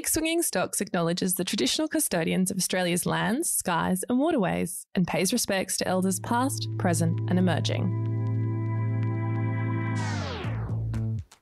Big Swinging Stocks acknowledges the traditional custodians of Australia's lands, skies, and waterways and pays respects to elders past, present, and emerging.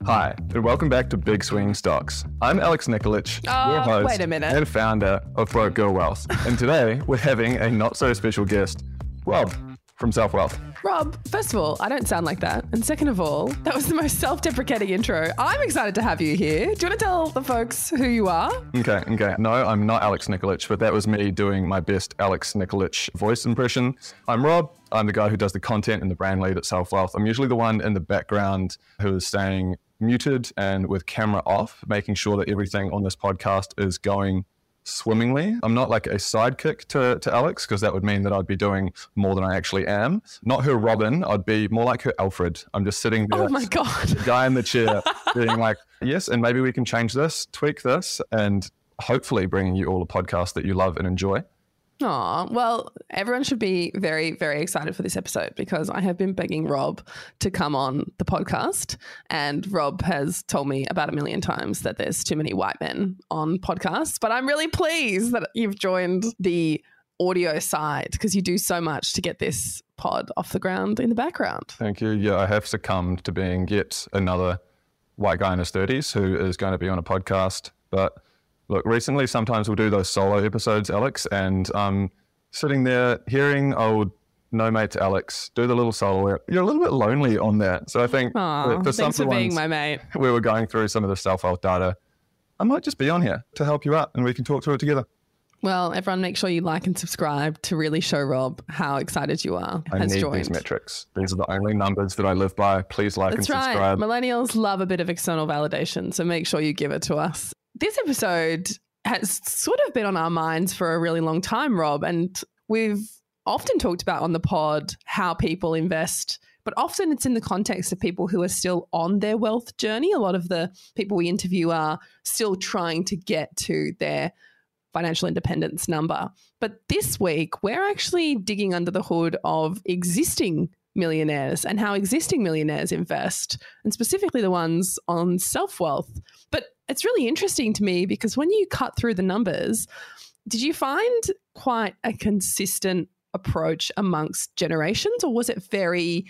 Hi, and welcome back to Big Swinging Stocks. I'm Aleks Nikolic, Oh, your host wait a minute. and founder of Broke Girl Wealth. And today we're having a not so special guest, Rob from Selfwealth. Rob, first of all, I don't sound like that. And second of all, that was the most self deprecating intro. I'm excited to have you here. Do you want to tell the folks who you are? Okay, okay. No, I'm not Aleks Nikolic, but that was me doing my best Aleks Nikolic voice impression. I'm Rob. I'm the guy who does the content and the brand lead at Selfwealth. I'm usually the one in the background who is staying muted and with camera off, making sure that everything on this podcast is going swimmingly. I'm not like a sidekick to, to Aleks because that would mean that I'd be doing more than I actually am. Not her Robin, I'd be more like her Alfred. I'm just sitting oh there, Oh my God. the guy in the chair, being like, yes, and maybe we can change this, tweak this, and hopefully bringing you all a podcast that you love and enjoy. Aw, well, everyone should be very, very excited for this episode because I have been begging Rob to come on the podcast. And Rob has told me about a million times that there's too many white men on podcasts. But I'm really pleased that you've joined the audio side because you do so much to get this pod off the ground in the background. Thank you. Yeah, I have succumbed to being yet another white guy in his 30s who is going to be on a podcast. But look, recently sometimes we'll do those solo episodes, Aleks, and um, sitting there hearing old no mates Aleks do the little solo. You're a little bit lonely on that. So I think Aw, that for some of for being my mate. we were going through some of the Selfwealth data, I might just be on here to help you out and we can talk through it together. Well, everyone, make sure you like and subscribe to really show Rob how excited you are. I has need joined. these metrics. These are the only numbers that I live by. Please like That's and right. subscribe. Millennials love a bit of external validation, so make sure you give it to us. This episode has sort of been on our minds for a really long time, Rob, and we've often talked about on the pod how people invest. But often it's in the context of people who are still on their wealth journey. A lot of the people we interview are still trying to get to their financial independence number. But this week, we're actually digging under the hood of existing millionaires and how existing millionaires invest, and specifically the ones on Selfwealth. But it's really interesting to me because when you cut through the numbers, did you find quite a consistent approach amongst generations, or was it very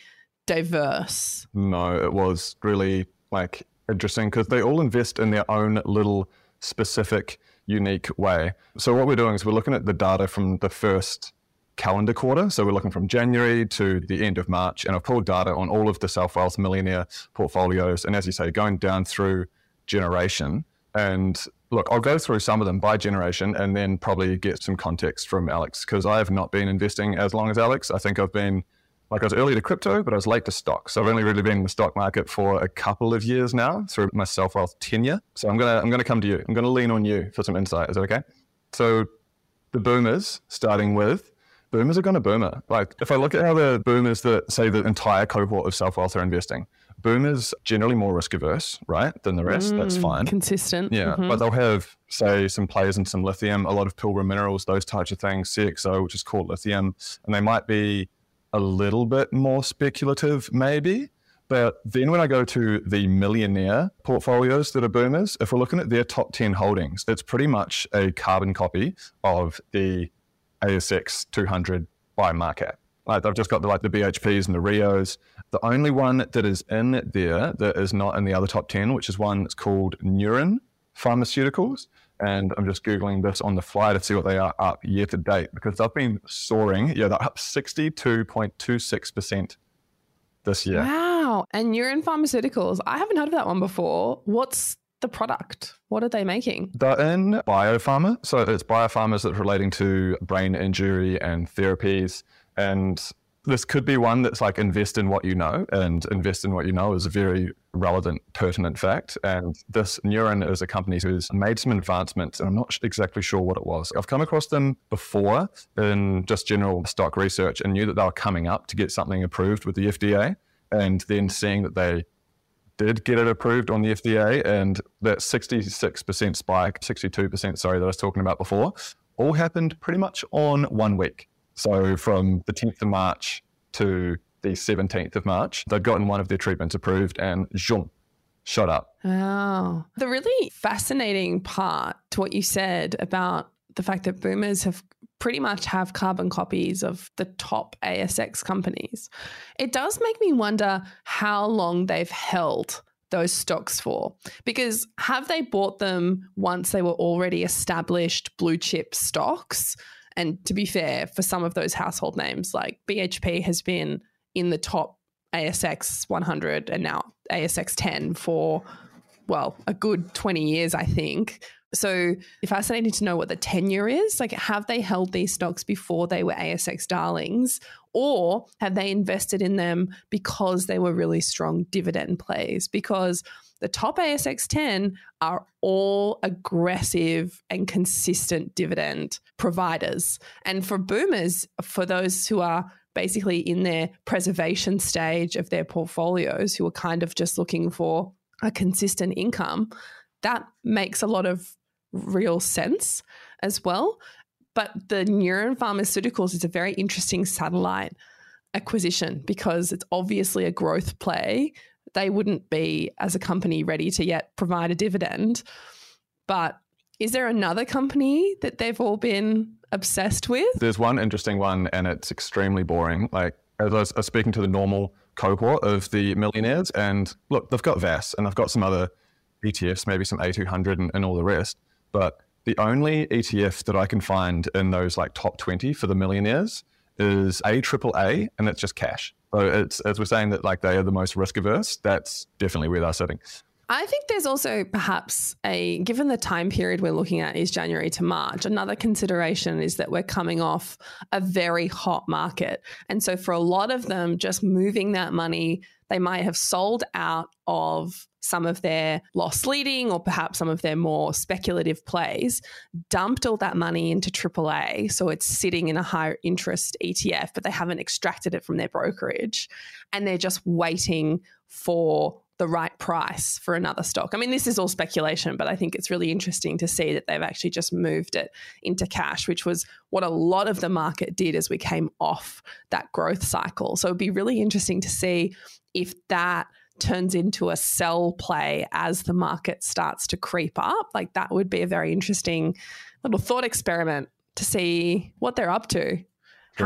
diverse? No, it was really like interesting because they all invest in their own little specific, unique way. So what we're doing is we're looking at the data from the first calendar quarter. So we're looking from January to the end of March, and I've pulled data on all of the Selfwealth millionaire portfolios. And as you say, going down through generation. And look, I'll go through some of them by generation and then probably get some context from Aleks because I have not been investing as long as Aleks. I think I've been like I was early to crypto, but I was late to stocks. So I've only really been in the stock market for a couple of years now through my Selfwealth tenure. So I'm gonna I'm gonna come to you. I'm gonna lean on you for some insight. Is that okay? So the boomers, starting with boomers are gonna boomer. Like if I look at how the boomers that say the entire cohort of Selfwealth are investing, boomers generally more risk averse, right, than the rest. That's Mm, fine. Consistent. Yeah, Mhm. but they'll have, say, some players in some lithium, a lot of Pilbara minerals, those types of things, CXO, which is Core Lithium, and they might be a little bit more speculative, maybe. But then when I go to the millionaire portfolios that are boomers, if we're looking at their top 10 holdings, it's pretty much a carbon copy of the ASX 200 by market. Like they've just got the, like the BHPs and the Rios. The only one that is in there that is not in the other top 10, which is one that's called Neuren Pharmaceuticals. And I'm just Googling this on the fly to see what they are up year to date because they've been soaring. Yeah, they're up 62.26% this year. Wow. And Neuren Pharmaceuticals. I haven't heard of that one before. What's the product? What are they making? They're in biopharma. So it's biopharmas that's relating to brain injury and therapies. And this could be one that's like invest in what you know, and invest in what you know is a very relevant, pertinent fact. And this Neuren is a company who's made some advancements, and I'm not exactly sure what it was. I've come across them before in just general stock research and knew that they were coming up to get something approved with the FDA, and then seeing that they did get it approved on the FDA, and that 66% spike, 62%, sorry, that I was talking about before, all happened pretty much on one week. So from the 10th of March to the 17th of March, they'd gotten one of their treatments approved, and zoom, shot up. Oh. The really fascinating part to what you said about the fact that boomers have pretty much have carbon copies of the top ASX companies. It does make me wonder how long they've held those stocks for. Because have they bought them once they were already established blue chip stocks? And to be fair, for some of those household names, like BHP has been in the top ASX 100 and now ASX 10 for, well, a good 20 years, I think. So fascinating to know what the tenure is. Like, have they held these stocks before they were ASX darlings, or have they invested in them because they were really strong dividend plays? Because the top ASX 10 are all aggressive and consistent dividend providers. And for boomers, for those who are basically in their preservation stage of their portfolios, who are kind of just looking for a consistent income, that makes a lot of real sense as well. But the Neuren Pharmaceuticals is a very interesting satellite acquisition because it's obviously a growth play. They wouldn't be, as a company, ready to yet provide a dividend. But is there another company that they've all been obsessed with? There's one interesting one, and it's extremely boring. Like, as I was, speaking to the normal cohort of the millionaires, and look, they've got VAS and they've got some other ETFs, maybe some A200 and, and all the rest. But the only ETF that I can find in those like top 20 for the millionaires is A triple A, and it's just cash. So it's as we're saying that like they are the most risk averse. That's definitely where they're sitting. I think there's also perhaps a, given the time period we're looking at is January to March, another consideration is that we're coming off a very hot market. And so for a lot of them, just moving that money, they might have sold out of some of their loss leading or perhaps some of their more speculative plays, dumped all that money into AAA. So it's sitting in a higher interest ETF, but they haven't extracted it from their brokerage. And they're just waiting for the right price for another stock. I mean, this is all speculation, but I think it's really interesting to see that they've actually just moved it into cash, which was what a lot of the market did as we came off that growth cycle. So it'd be really interesting to see if that turns into a sell play as the market starts to creep up. Like that would be a very interesting little thought experiment to see what they're up to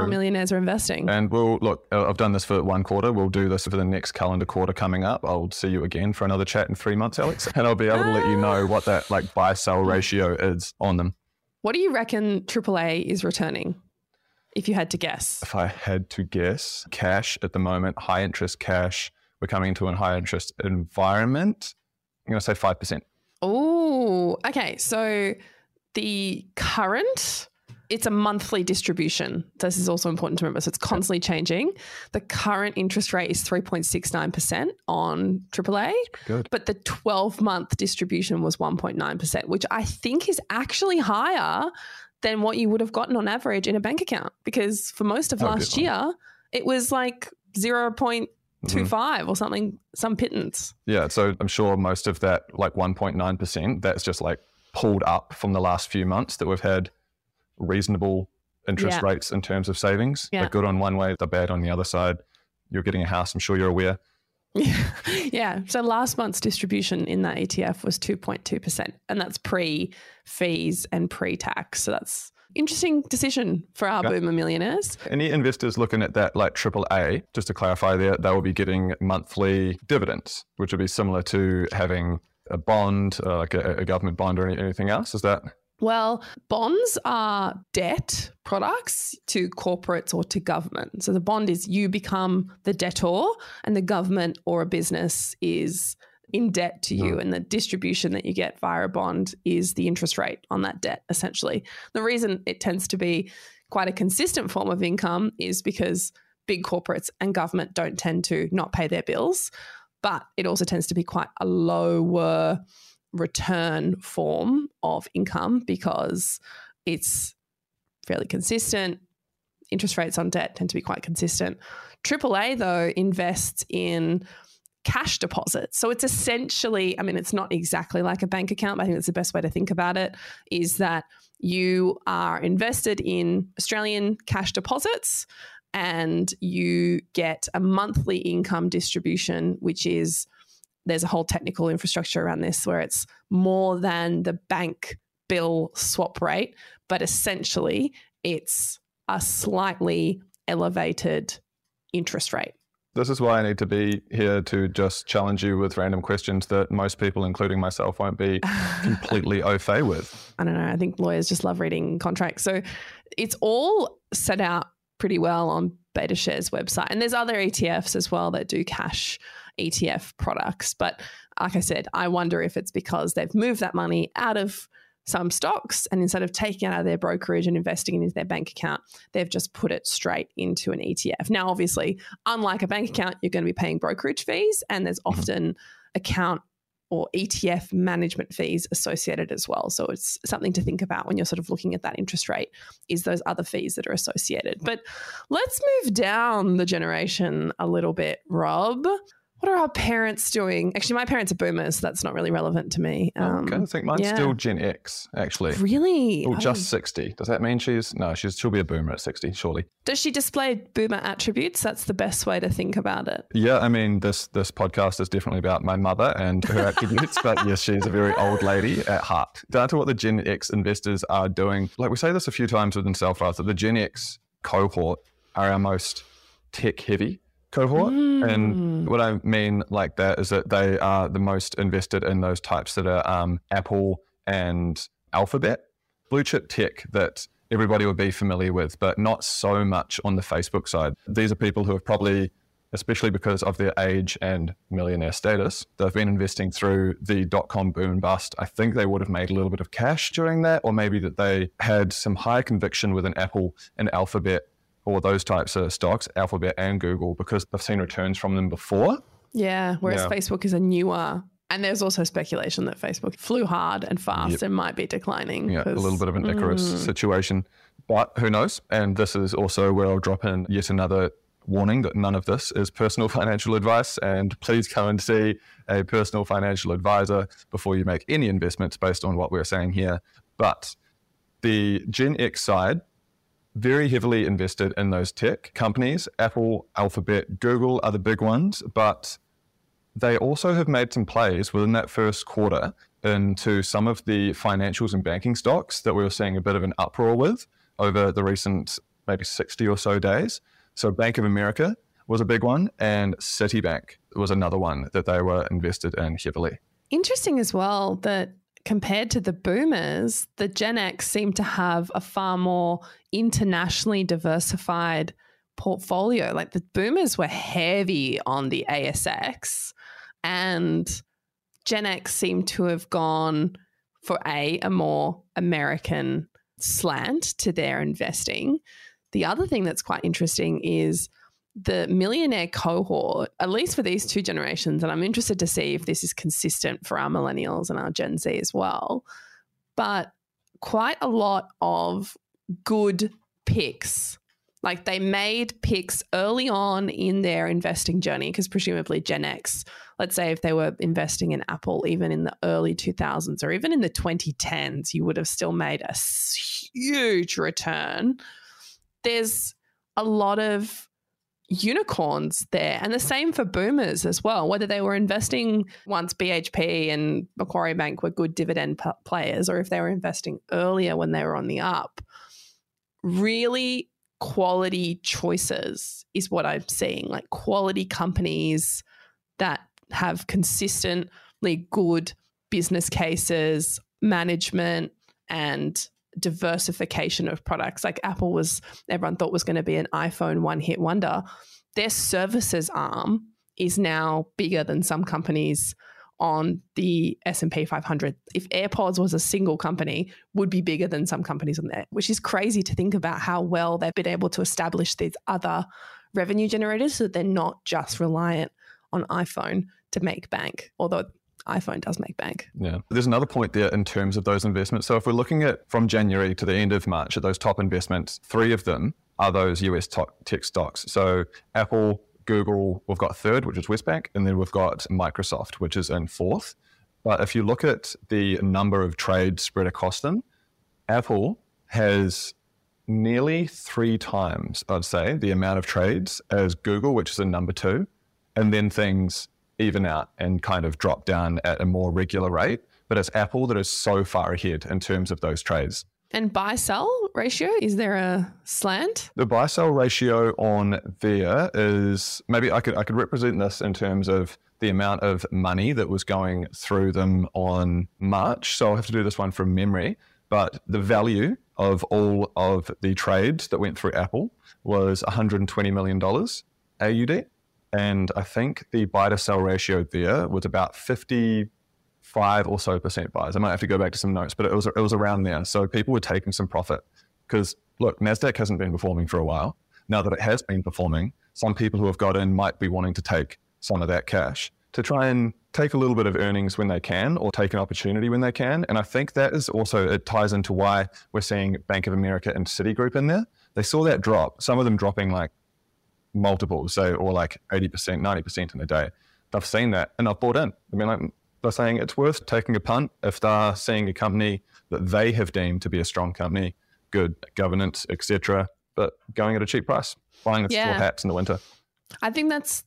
how millionaires are investing. And we'll look, uh, I've done this for one quarter. We'll do this for the next calendar quarter coming up. I'll see you again for another chat in three months, Aleks, and I'll be able to let you know what that like buy sell ratio is on them. What do you reckon AAA is returning? If you had to guess, if I had to guess, cash at the moment, high interest cash. We're coming into a high interest environment. I'm going to say 5%. Oh, okay. So the current it's a monthly distribution. This is also important to remember. So it's constantly changing. The current interest rate is 3.69% on AAA. Good. But the 12 month distribution was 1.9%, which I think is actually higher than what you would have gotten on average in a bank account. Because for most of last year, it was like 0.25 mm-hmm. or something, some pittance. Yeah. So I'm sure most of that, like 1.9%, that's just like pulled up from the last few months that we've had reasonable interest yeah. rates in terms of savings. Yeah. They're good on one way, they're bad on the other side. You're getting a house, I'm sure you're aware. yeah. yeah. So last month's distribution in that ETF was 2.2%, and that's pre fees and pre tax. So that's interesting decision for our okay. boomer millionaires. Any investors looking at that like AAA, just to clarify there, they will be getting monthly dividends, which would be similar to having a bond, uh, like a, a government bond or anything else. Is that well, bonds are debt products to corporates or to government. So the bond is you become the debtor, and the government or a business is in debt to you, hmm. and the distribution that you get via a bond is the interest rate on that debt, essentially. The reason it tends to be quite a consistent form of income is because big corporates and government don't tend to not pay their bills, but it also tends to be quite a lower return form of income because it's fairly consistent. Interest rates on debt tend to be quite consistent. AAA, though, invests in cash deposits. So it's essentially, I mean, it's not exactly like a bank account, but I think that's the best way to think about it is that you are invested in Australian cash deposits and you get a monthly income distribution, which is there's a whole technical infrastructure around this where it's more than the bank bill swap rate, but essentially it's a slightly elevated interest rate. This is why I need to be here to just challenge you with random questions that most people, including myself, won't be completely au fait with. I don't know. I think lawyers just love reading contracts. So it's all set out pretty well on BetaShares website. And there's other ETFs as well that do cash ETF products. But like I said, I wonder if it's because they've moved that money out of some stocks and instead of taking it out of their brokerage and investing it into their bank account, they've just put it straight into an ETF. Now, obviously, unlike a bank account, you're going to be paying brokerage fees and there's mm-hmm. often account or ETF management fees associated as well. So it's something to think about when you're sort of looking at that interest rate is those other fees that are associated. But let's move down the generation a little bit, Rob what are our parents doing? Actually, my parents are boomers. So that's not really relevant to me. Um, okay, I think mine's yeah. still Gen X, actually. Really? Oh, just 60. Does that mean she's, no, she's, she'll be a boomer at 60, surely. Does she display boomer attributes? That's the best way to think about it. Yeah, I mean, this, this podcast is definitely about my mother and her attributes, but yes, she's a very old lady at heart. Down to what the Gen X investors are doing. Like we say this a few times within Self that the Gen X cohort are our most tech heavy cohort. Mm. And what I mean like that is that they are the most invested in those types that are um, Apple and Alphabet, blue chip tech that everybody would be familiar with, but not so much on the Facebook side. These are people who have probably, especially because of their age and millionaire status, they've been investing through the dot com boom bust. I think they would have made a little bit of cash during that, or maybe that they had some high conviction with an Apple and Alphabet or those types of stocks, Alphabet and Google, because they've seen returns from them before. Yeah, whereas yeah. Facebook is a newer. And there's also speculation that Facebook flew hard and fast yep. and might be declining. Yeah, a little bit of an Icarus mm. situation. But who knows? And this is also where I'll drop in yet another warning that none of this is personal financial advice. And please come and see a personal financial advisor before you make any investments based on what we're saying here. But the Gen X side very heavily invested in those tech companies. Apple, Alphabet, Google are the big ones, but they also have made some plays within that first quarter into some of the financials and banking stocks that we were seeing a bit of an uproar with over the recent maybe 60 or so days. So, Bank of America was a big one, and Citibank was another one that they were invested in heavily. Interesting as well that compared to the boomers, the Gen X seem to have a far more internationally diversified portfolio. Like the boomers were heavy on the ASX, and Gen X seemed to have gone for a a more American slant to their investing. The other thing that's quite interesting is the millionaire cohort, at least for these two generations, and I'm interested to see if this is consistent for our millennials and our Gen Z as well, but quite a lot of good picks. Like they made picks early on in their investing journey, because presumably Gen X, let's say if they were investing in Apple even in the early 2000s or even in the 2010s, you would have still made a huge return. There's a lot of unicorns there. And the same for boomers as well, whether they were investing once BHP and Macquarie Bank were good dividend p- players or if they were investing earlier when they were on the up. Really quality choices is what I'm seeing, like quality companies that have consistently good business cases, management, and diversification of products. Like Apple was, everyone thought was going to be an iPhone one hit wonder. Their services arm is now bigger than some companies on the S&P 500. If AirPods was a single company, would be bigger than some companies on there, which is crazy to think about how well they've been able to establish these other revenue generators so that they're not just reliant on iPhone to make bank. Although iPhone does make bank. Yeah. There's another point there in terms of those investments. So if we're looking at from January to the end of March at those top investments, three of them are those US tech stocks. So Apple, Google, we've got third, which is Westpac, and then we've got Microsoft, which is in fourth. But if you look at the number of trades spread across them, Apple has nearly three times, I'd say, the amount of trades as Google, which is in number two. And then things even out and kind of drop down at a more regular rate. But it's Apple that is so far ahead in terms of those trades. And buy sell ratio, is there a slant? The buy sell ratio on there is maybe I could I could represent this in terms of the amount of money that was going through them on March. So I'll have to do this one from memory. But the value of all of the trades that went through Apple was $120 million AUD. And I think the buy to sell ratio there was about 55 or so percent buys. I might have to go back to some notes, but it was, it was around there. So people were taking some profit because look, NASDAQ hasn't been performing for a while. Now that it has been performing, some people who have got in might be wanting to take some of that cash to try and take a little bit of earnings when they can or take an opportunity when they can. And I think that is also, it ties into why we're seeing Bank of America and Citigroup in there. They saw that drop, some of them dropping like multiples, so, or like 80%, 90% in a day. They've seen that and I've bought in. I mean, like, they're saying it's worth taking a punt if they're seeing a company that they have deemed to be a strong company, good governance, etc., but going at a cheap price, buying the yeah. hats in the winter. I think that's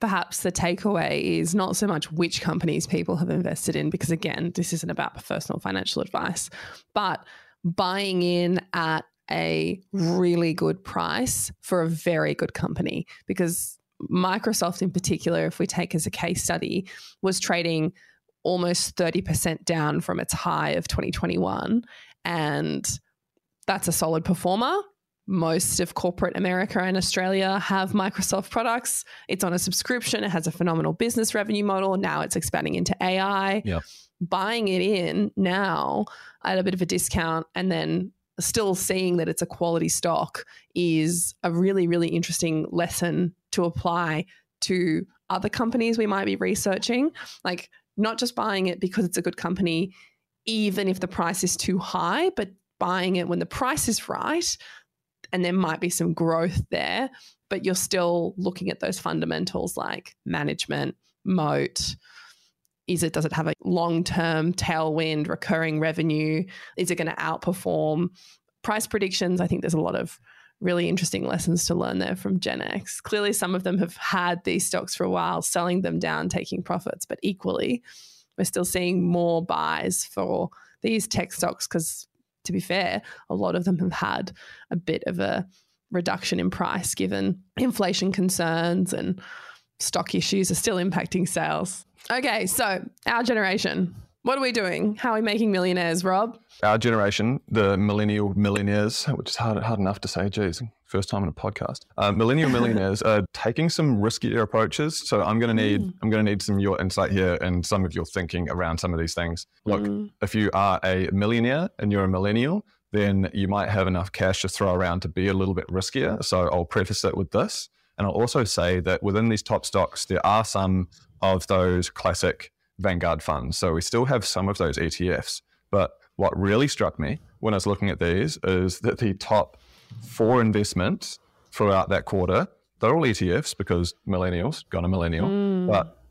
perhaps the takeaway is not so much which companies people have invested in, because again, this isn't about personal financial advice, but buying in at a really good price for a very good company. Because Microsoft, in particular, if we take as a case study, was trading almost 30% down from its high of 2021. And that's a solid performer. Most of corporate America and Australia have Microsoft products. It's on a subscription. It has a phenomenal business revenue model. Now it's expanding into AI. Yep. Buying it in now at a bit of a discount and then still seeing that it's a quality stock is a really, really interesting lesson to apply to other companies we might be researching. Like, not just buying it because it's a good company, even if the price is too high, but buying it when the price is right. And there might be some growth there, but you're still looking at those fundamentals like management, moat. Is it, does it have a long term tailwind, recurring revenue? Is it going to outperform price predictions? I think there's a lot of really interesting lessons to learn there from Gen X. Clearly, some of them have had these stocks for a while, selling them down, taking profits, but equally, we're still seeing more buys for these tech stocks because, to be fair, a lot of them have had a bit of a reduction in price given inflation concerns and stock issues are still impacting sales. Okay, so our generation, what are we doing? How are we making millionaires, Rob? Our generation, the millennial millionaires, which is hard, hard enough to say, geez, first time on a podcast. Uh, millennial millionaires are taking some riskier approaches. So I'm going to need mm. I'm going to need some of your insight here and some of your thinking around some of these things. Look, mm. if you are a millionaire and you're a millennial, then you might have enough cash to throw around to be a little bit riskier. So I'll preface it with this. And I'll also say that within these top stocks, there are some of those classic Vanguard funds. So we still have some of those ETFs. But what really struck me when I was looking at these is that the top four investments throughout that quarter, they're all ETFs because millennials, gone a millennial, mm. but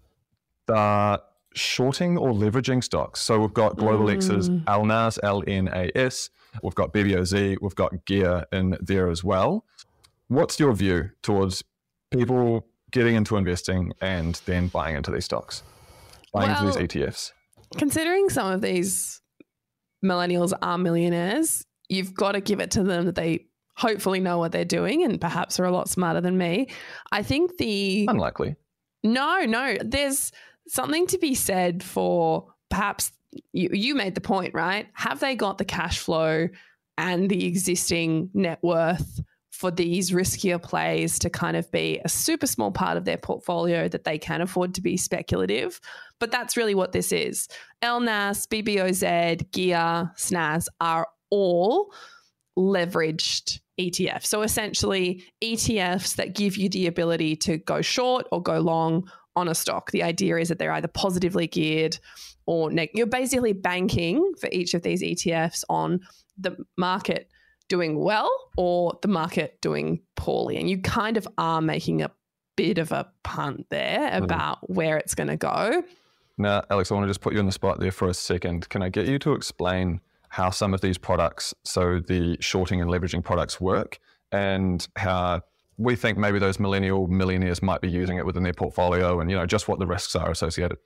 they're shorting or leveraging stocks. So we've got Global mm. X's LNAS, LNAS, we've got BBOZ, we've got Gear in there as well. What's your view towards people getting into investing and then buying into these stocks? buying well, into these ETFs? Considering some of these millennials are millionaires, you've got to give it to them that they hopefully know what they're doing and perhaps are a lot smarter than me. I think the unlikely. No, no. There's something to be said for perhaps you, you made the point, right? Have they got the cash flow and the existing net worth for these riskier plays to kind of be a super small part of their portfolio that they can afford to be speculative. But that's really what this is. LNAS, BBOZ, GEAR, SNAS are all leveraged ETFs. So essentially, ETFs that give you the ability to go short or go long on a stock. The idea is that they're either positively geared or neg- you're basically banking for each of these ETFs on the market doing well or the market doing poorly. And you kind of are making a bit of a punt there mm. about mm. where it's going to go. Now, Aleks, I want to just put you on the spot there for a second. Can I get you to explain how some of these products, so the shorting and leveraging products, work and how we think maybe those millennial millionaires might be using it within their portfolio and, you know, just what the risks are associated.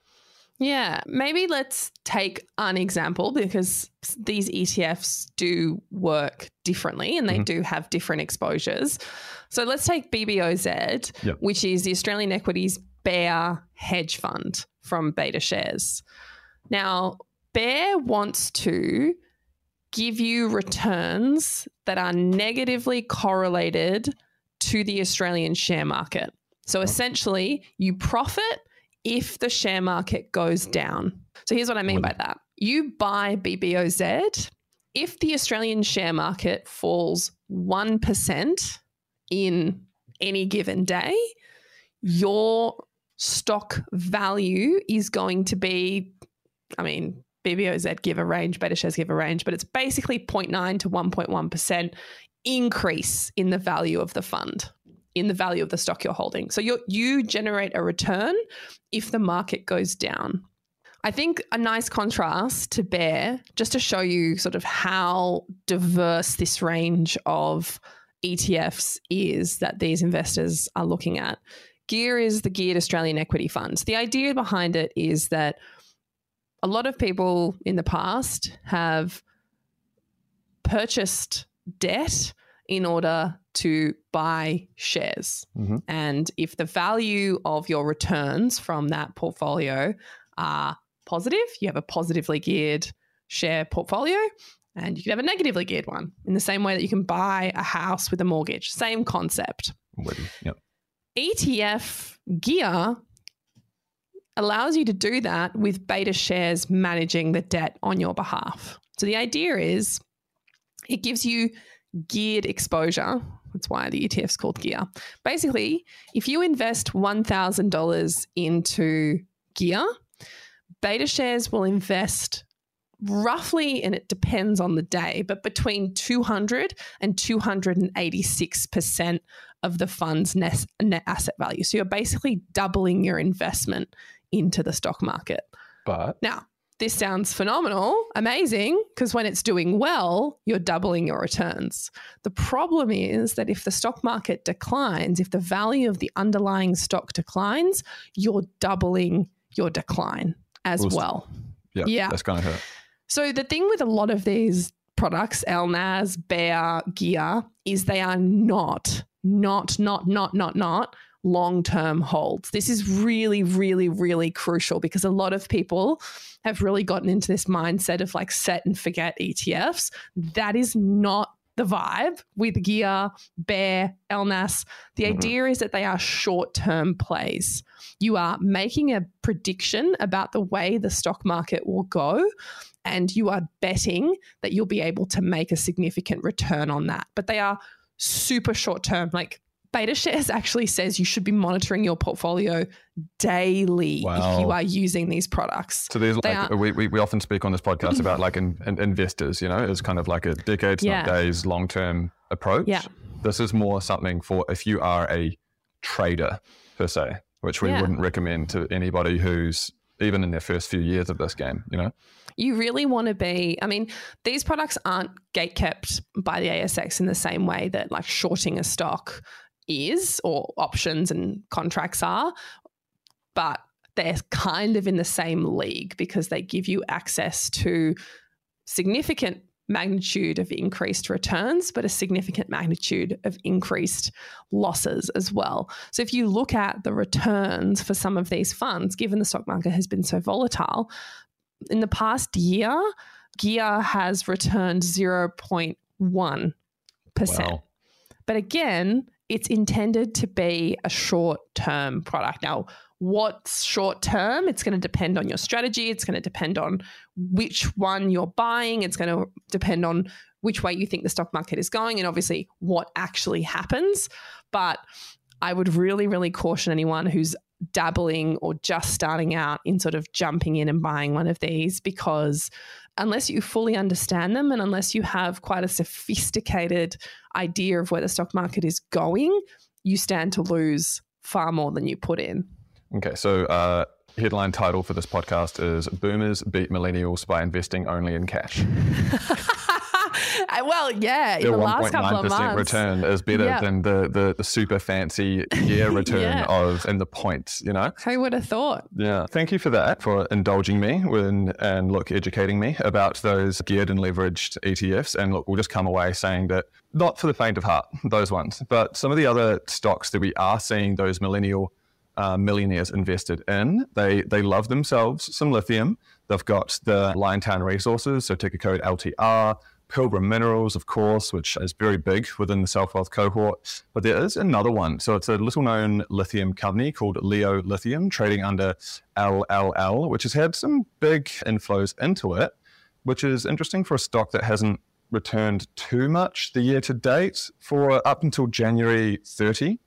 Yeah, maybe let's take an example because these ETFs do work differently and they mm-hmm. do have different exposures. So let's take BBOZ, yep. which is the Australian Equities Bear Hedge Fund from Beta Shares. Now, Bear wants to give you returns that are negatively correlated to the Australian share market. So essentially, you profit if the share market goes down. So here's what I mean by that. You buy BBOZ if the Australian share market falls 1% in any given day, your stock value is going to be, I mean, BBOZ give a range, beta shares give a range, but it's basically 0.9 to 1.1% increase in the value of the fund, in the value of the stock you're holding. So you you generate a return if the market goes down. I think a nice contrast to bear, just to show you sort of how diverse this range of ETFs is that these investors are looking at. GEAR is the Geared Australian Equity Funds. The idea behind it is that a lot of people in the past have purchased debt in order to buy shares. Mm-hmm. And if the value of your returns from that portfolio are positive, you have a positively geared share portfolio, and you can have a negatively geared one in the same way that you can buy a house with a mortgage. Same concept. Yep. ETF gear allows you to do that with beta shares managing the debt on your behalf. So the idea is it gives you geared exposure. That's why the ETF is called gear. Basically, if you invest $1,000 into gear, beta shares will invest roughly, and it depends on the day, but between 200 and 286% of the fund's net, net asset value. So you're basically doubling your investment into the stock market. But now, this sounds phenomenal, amazing, because when it's doing well, you're doubling your returns. The problem is that if the stock market declines, if the value of the underlying stock declines, you're doubling your decline as well. Yeah, yeah. that's going to hurt. So the thing with a lot of these products, LNAS, Bear, Gear, is they are not, not, not, not, not, not long term holds. This is really, really, really crucial because a lot of people have really gotten into this mindset of like set and forget ETFs. That is not the vibe with Gear, Bear, LNAS. The mm-hmm. idea is that they are short term plays. You are making a prediction about the way the stock market will go, and you are betting that you'll be able to make a significant return on that. But they are super short term, like Beta Shares actually says you should be monitoring your portfolio daily wow. if you are using these products. So there's like we, we, we often speak on this podcast about like in, in, investors, you know, it's kind of like a decades, yeah. not days, long term approach. Yeah. This is more something for if you are a trader per se, which we yeah. wouldn't recommend to anybody who's even in their first few years of this game, you know? You really want to be, I mean, these products aren't gate kept by the ASX in the same way that like shorting a stock is or options and contracts are, but they're kind of in the same league because they give you access to significant magnitude of increased returns, but a significant magnitude of increased losses as well. So, if you look at the returns for some of these funds, given the stock market has been so volatile, in the past year, Gear has returned 0.1%. Wow. But again, it's intended to be a short term product. Now, what's short term? It's going to depend on your strategy. It's going to depend on which one you're buying. It's going to depend on which way you think the stock market is going and obviously what actually happens. But I would really, really caution anyone who's dabbling or just starting out in sort of jumping in and buying one of these because unless you fully understand them and unless you have quite a sophisticated idea of where the stock market is going, you stand to lose far more than you put in. Okay, so uh, headline title for this podcast is Boomers Beat Millennials by Investing Only in Cash. well, yeah, Their the last couple of 1.9% months. return is better Yeah. than the, the, the super fancy year return Yeah. of and the points, you know? Who would have thought? Yeah. Thank you for that, for indulging me when, and look, educating me about those geared and leveraged ETFs. And look, we'll just come away saying that not for the faint of heart, those ones, but some of the other stocks that we are seeing those millennial uh, millionaires invested in, they, they love themselves some lithium. They've got the Liontown Resources, so ticker code LTR. Pilbara Minerals, of course, which is very big within the Selfwealth cohort. But there is another one. So it's a little known lithium company called Leo Lithium, trading under LLL, which has had some big inflows into it, which is interesting for a stock that hasn't returned too much the year to date. For up until January 30,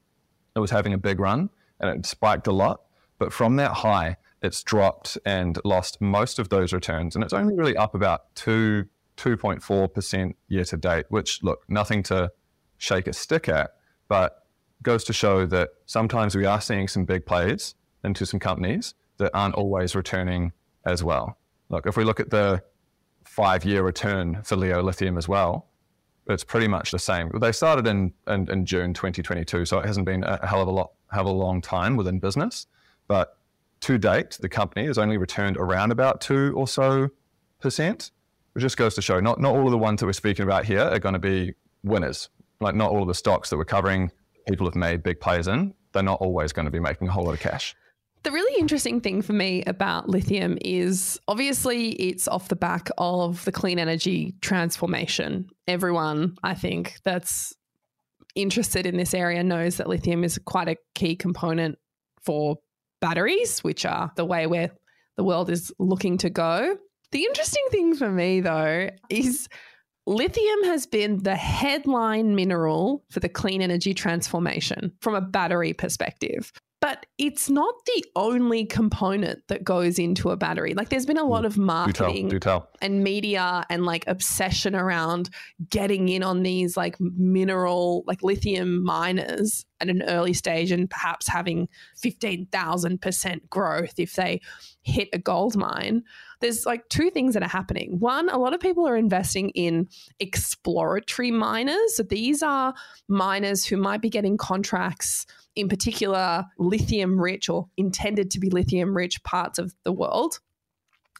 it was having a big run and it spiked a lot. But from that high, it's dropped and lost most of those returns. And it's only really up about two, 2.4% year to date, which, look, nothing to shake a stick at, but goes to show that sometimes we are seeing some big plays into some companies that aren't always returning as well. Look, if we look at the five year return for Leo Lithium as well, it's pretty much the same. They started in, in, in June 2022, so it hasn't been a hell of a lot, hell of a long time within business. But to date, the company has only returned around about two or so percent, which just goes to show not, not all of the ones that we're speaking about here are going to be winners. Like not all of the stocks that we're covering, people have made big plays in. They're not always going to be making a whole lot of cash. The really interesting thing for me about lithium is obviously it's off the back of the clean energy transformation. Everyone, I think, that's interested in this area knows that lithium is quite a key component for batteries, which are the way where the world is looking to go. The interesting thing for me, though, is lithium has been the headline mineral for the clean energy transformation from a battery perspective. But it's not the only component that goes into a battery. Like there's been a lot mm. of Do tell, marketing do tell. and media and like obsession around getting in on these like mineral, like lithium miners at an early stage and perhaps having 15,000% growth if they hit a gold mine. There's like two things that are happening. One, a lot of people are investing in exploratory miners. So these are miners who might be getting contracts in particular lithium rich or intended to be lithium rich parts of the world.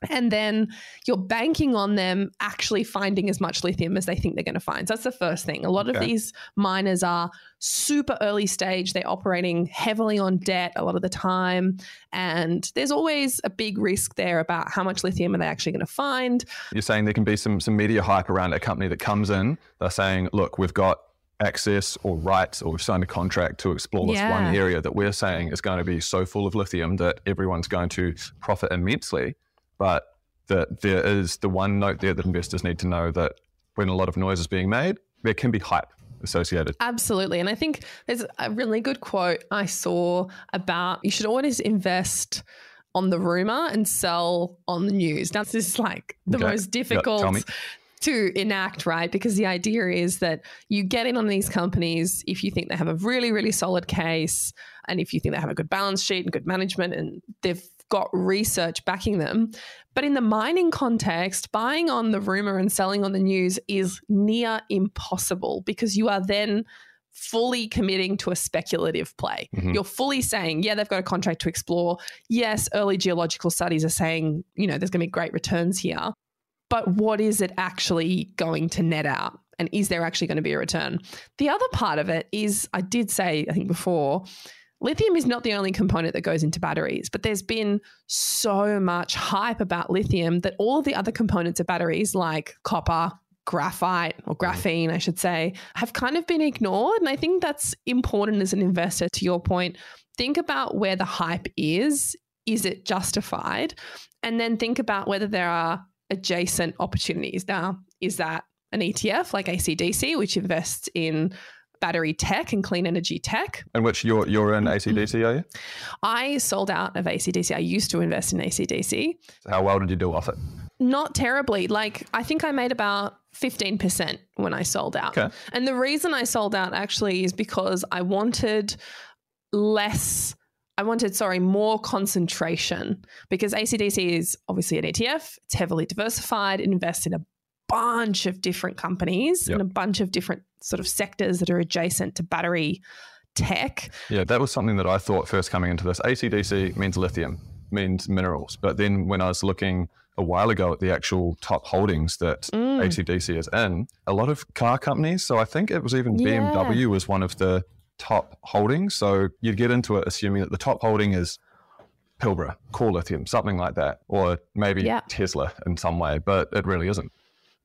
And then you're banking on them actually finding as much lithium as they think they're going to find. So that's the first thing. A lot of these miners are super early stage. They're operating heavily on debt a lot of the time. And there's always a big risk there about how much lithium are they actually going to find. You're saying there can be some some media hype around a company that comes in. They're saying, look, we've got access or rights or we've signed a contract to explore this Yeah. one area that we're saying is going to be so full of lithium that everyone's going to profit immensely. But that there is the one note there that investors need to know that when a lot of noise is being made, there can be hype associated. Absolutely. And I think there's a really good quote I saw about you should always invest on the rumor and sell on the news. Now, this is like the Okay. most difficult me. to enact, right? Because the idea is that you get in on these companies if you think they have a really, really solid case and if you think they have a good balance sheet and good management and they've got research backing them. But in the mining context, buying on the rumor and selling on the news is near impossible because you are then fully committing to a speculative play. Mhm. You're fully saying, yeah, they've got a contract to explore. Yes, early geological studies are saying, you know, there's going to be great returns here. But what is it actually going to net out? And is there actually going to be a return? The other part of it is, I did say, I think before, lithium is not the only component that goes into batteries, but there's been so much hype about lithium that all of the other components of batteries, like copper, graphite, or mm-hmm. graphene, I should say, have kind of been ignored. And I think that's important as an investor, to your point. Think about where the hype is. Is it justified? And then think about whether there are adjacent opportunities. Now, is that an ETF like ACDC, which invests in battery tech and clean energy tech? In which you're you're in mm-hmm. ACDC, are you? I sold out of ACDC. I used to invest in ACDC. How well did you do off it? Not terribly. Like, I think I made about 15% when I sold out. Okay. And the reason I sold out actually is because I wanted less. I wanted, sorry, more concentration because ACDC is obviously an ETF. It's heavily diversified. It invests in a bunch of different companies Yep. and a bunch of different sort of sectors that are adjacent to battery tech. Yeah, that was something that I thought first coming into this. ACDC means lithium, means minerals. But then when I was looking a while ago at the actual top holdings that Mm. ACDC is in, a lot of car companies. So I think it was even Yeah. BMW was one of the top holdings. So you'd get into it assuming that the top holding is Pilbara, Core Lithium, something like that, or maybe Yeah. Tesla in some way, but it really isn't.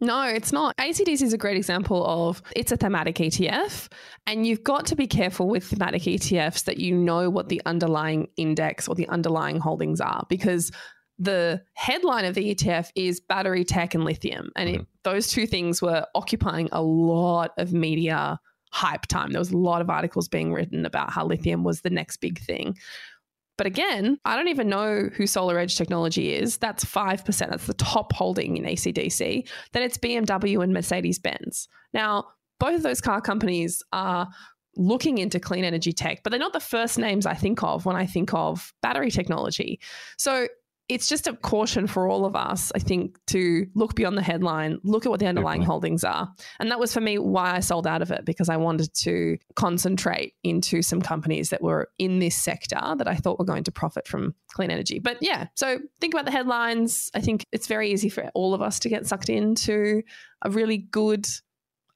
No, it's not. ACDC is a great example of it's a thematic ETF, and you've got to be careful with thematic ETFs that you know what the underlying index or the underlying holdings are because the headline of the ETF is battery tech and lithium. And it, mm-hmm. those two things were occupying a lot of media hype time. There was a lot of articles being written about how lithium was the next big thing. But again, I don't even know who SolarEdge Technology is. That's 5%. That's the top holding in ACDC. Then it's BMW and Mercedes Benz. Now, both of those car companies are looking into clean energy tech, but they're not the first names I think of when I think of battery technology. So it's just a caution for all of us, I think, to look beyond the headline, look at what the underlying Definitely. holdings are. And that was for me why I sold out of it because I wanted to concentrate into some companies that were in this sector that I thought were going to profit from clean energy. But yeah, so think about the headlines. I think it's very easy for all of us to get sucked into a really good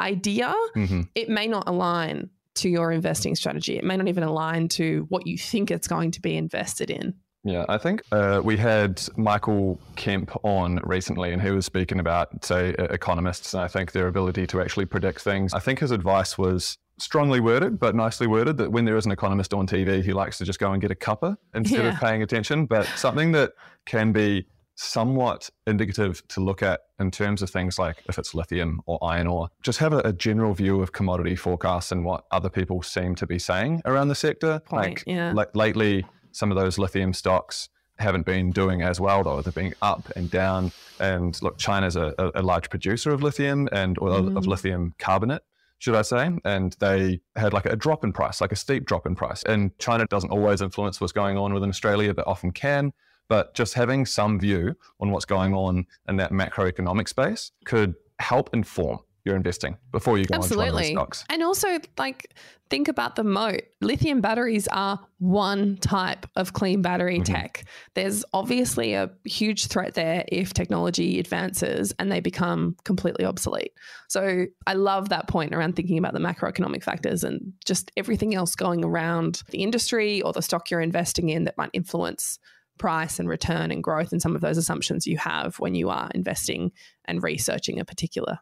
idea. hmm It may not align to your investing strategy. It may not even align to what you think it's going to be invested in. Yeah, I think uh, we had Michael Kemp on recently, and he was speaking about, say, economists, and I think their ability to actually predict things. I think his advice was strongly worded, but nicely worded. That when there is an economist on TV, he likes to just go and get a cuppa instead of paying attention. But something that can be somewhat indicative to look at in terms of things like if it's lithium or iron ore, just have a, a general view of commodity forecasts and what other people seem to be saying around the sector. Point, like yeah. la- lately, some of those lithium stocks haven't been doing as well though. They're being up and down. And look, China's a, a, large producer of lithium and or of- of Mm. lithium carbonate, should I say? And they had like a drop in price, like a steep drop in price. And China doesn't always influence what's going on within Australia, but often can. But just having some view on what's going on in that macroeconomic space could help inform investing before you go into one of those Absolutely. stocks. And also, like, think about the moat. Lithium batteries are one type of clean battery Mhm. tech. There's obviously a huge threat there if technology advances and they become completely obsolete. So, I love that point around thinking about the macroeconomic factors and just everything else going around the industry or the stock you're investing in that might influence price and return and growth and some of those assumptions you have when you are investing and researching a particular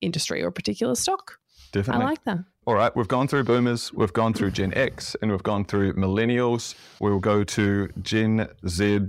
industry or a particular stock. Definitely. I like that. All right, we've gone through boomers, we've gone through Gen X, and we've gone through millennials. We'll go to Gen Z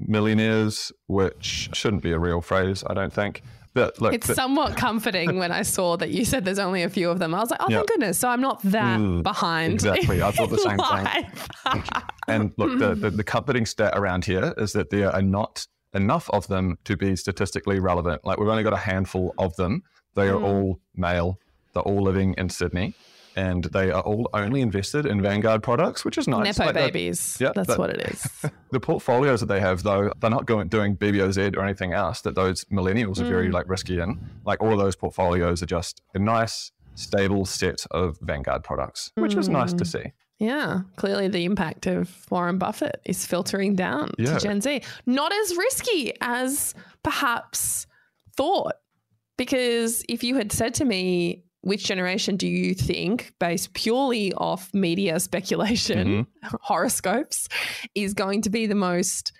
millionaires, which shouldn't be a real phrase, I don't think. But look, It's th- somewhat comforting when I saw that you said there's only a few of them. I was like, oh, Yeah. thank goodness. So I'm not that Mm, behind. exactly. I thought the same thing. thing. and look, the, the, the comforting stat around here is that there are not enough of them to be statistically relevant. Like we've only got a handful of them. They are Mm. all male. They're all living in Sydney, and they are all only invested in Vanguard products, which is nice. Nepo Like, that- babies. yeah, That's that- what it is. the portfolios that they have though they're not going doing BBOZ or anything else that those millennials are Mm. very like risky in like all of those portfolios are just a nice stable set of vanguard products which is nice to Mm. see yeah. Clearly, the impact of Warren Buffett is filtering down Yeah. to Gen Z. Not as risky as perhaps thought. Because if you had said to me, which generation do you think, based purely off media speculation, Mm-hmm. horoscopes, is going to be the most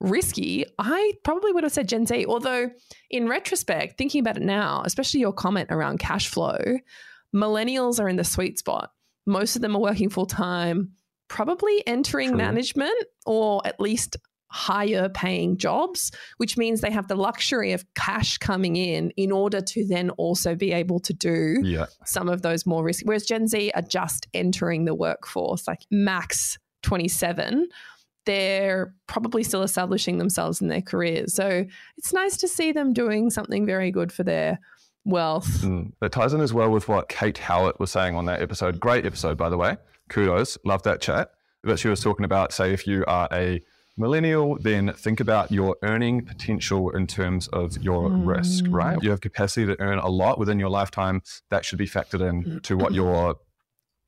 risky? I probably would have said Gen Z. Although, in retrospect, thinking about it now, especially your comment around cash flow, millennials are in the sweet spot. Most of them are working full time, probably entering True. management or at least higher paying jobs, which means they have the luxury of cash coming in in order to then also be able to do yeah some of those more risky. Whereas Gen Z are just entering the workforce, like max 27. They're probably still establishing themselves in their careers. So it's nice to see them doing something very good for their wealth. Mm. that ties in as well with what kate howard was saying on that episode great episode by the way kudos love that chat but she was talking about say if you are a millennial, then think about your earning potential in terms of your mm. risk, right? You have capacity to earn a lot within your lifetime. That should be factored in to what your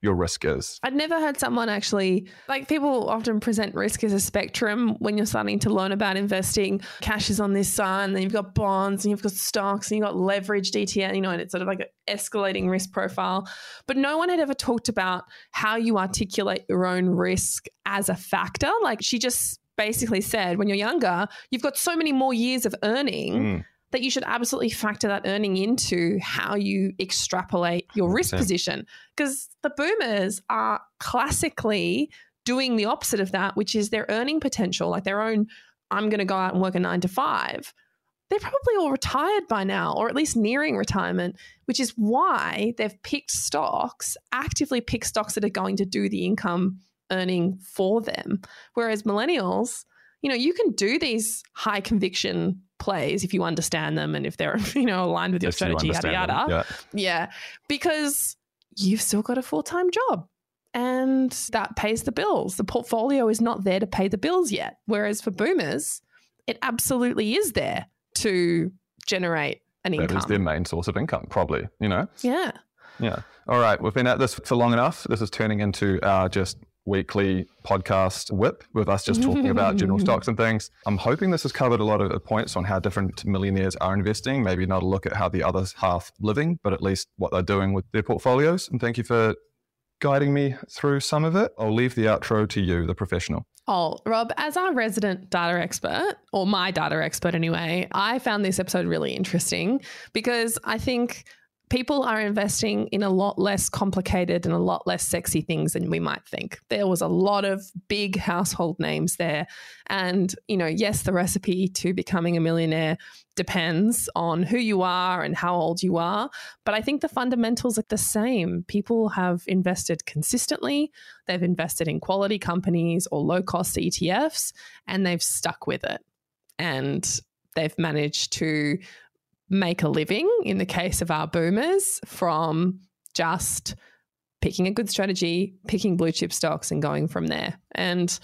your risk is. I'd never heard someone actually, like people often present risk as a spectrum when you're starting to learn about investing. Cash is on this side, and then you've got bonds, and you've got stocks, and you've got leveraged ETF, you know, and it's sort of like an escalating risk profile. But no one had ever talked about how you articulate your own risk as a factor. Like she just basically said, when you're younger, you've got so many more years of earning. Mm that you should absolutely factor that earning into how you extrapolate your risk 100%. position. Because the boomers are classically doing the opposite of that, which is their earning potential, like their own, I'm going to go out and work a nine to five. They're probably all retired by now, or at least nearing retirement, which is why they've picked stocks, actively picked stocks that are going to do the income earning for them. Whereas millennials, you know, you can do these high conviction plays if you understand them and if they're you know aligned with your if strategy, you yada yada. Yeah. yeah, because you've still got a full time job and that pays the bills. The portfolio is not there to pay the bills yet. Whereas for boomers, it absolutely is there to generate an income. That is their main source of income, probably, you know? Yeah. Yeah. All right. We've been at this for long enough. This is turning into our just weekly podcast whip with us just talking about general stocks and things. I'm hoping this has covered a lot of points on how different millionaires are investing. Maybe not a look at how the other half living, but at least what they're doing with their portfolios. And thank you for guiding me through some of it. I'll leave the outro to you, the professional. Oh, Rob, as our resident data expert, or my data expert anyway, I found this episode really interesting because I think people are investing in a lot less complicated and a lot less sexy things than we might think. There was a lot of big household names there. And, you know, yes, the recipe to becoming a millionaire depends on who you are and how old you are. But I think the fundamentals are the same. People have invested consistently, they've invested in quality companies or low cost ETFs, and they've stuck with it. And they've managed to make a living in the case of our boomers from just picking a good strategy, picking blue chip stocks, and going from there. And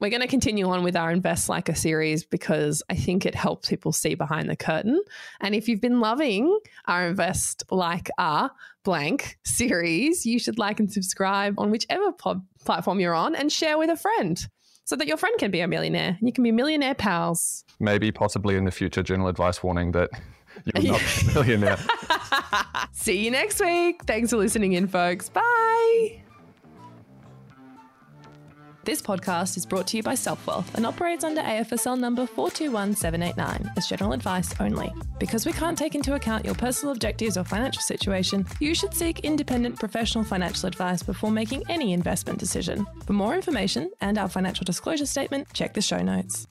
we're going to continue on with our Invest Like a series because I think it helps people see behind the curtain. And if you've been loving our Invest Like a blank series, you should like and subscribe on whichever platform you're on and share with a friend so that your friend can be a millionaire. And you can be millionaire pals. Maybe, possibly in the future, general advice warning that you're not a millionaire. See you next week. Thanks for listening in, folks. Bye. This podcast is brought to you by Selfwealth and operates under AFSL number 421789 as general advice only. Because we can't take into account your personal objectives or financial situation, you should seek independent professional financial advice before making any investment decision. For more information and our financial disclosure statement, check the show notes.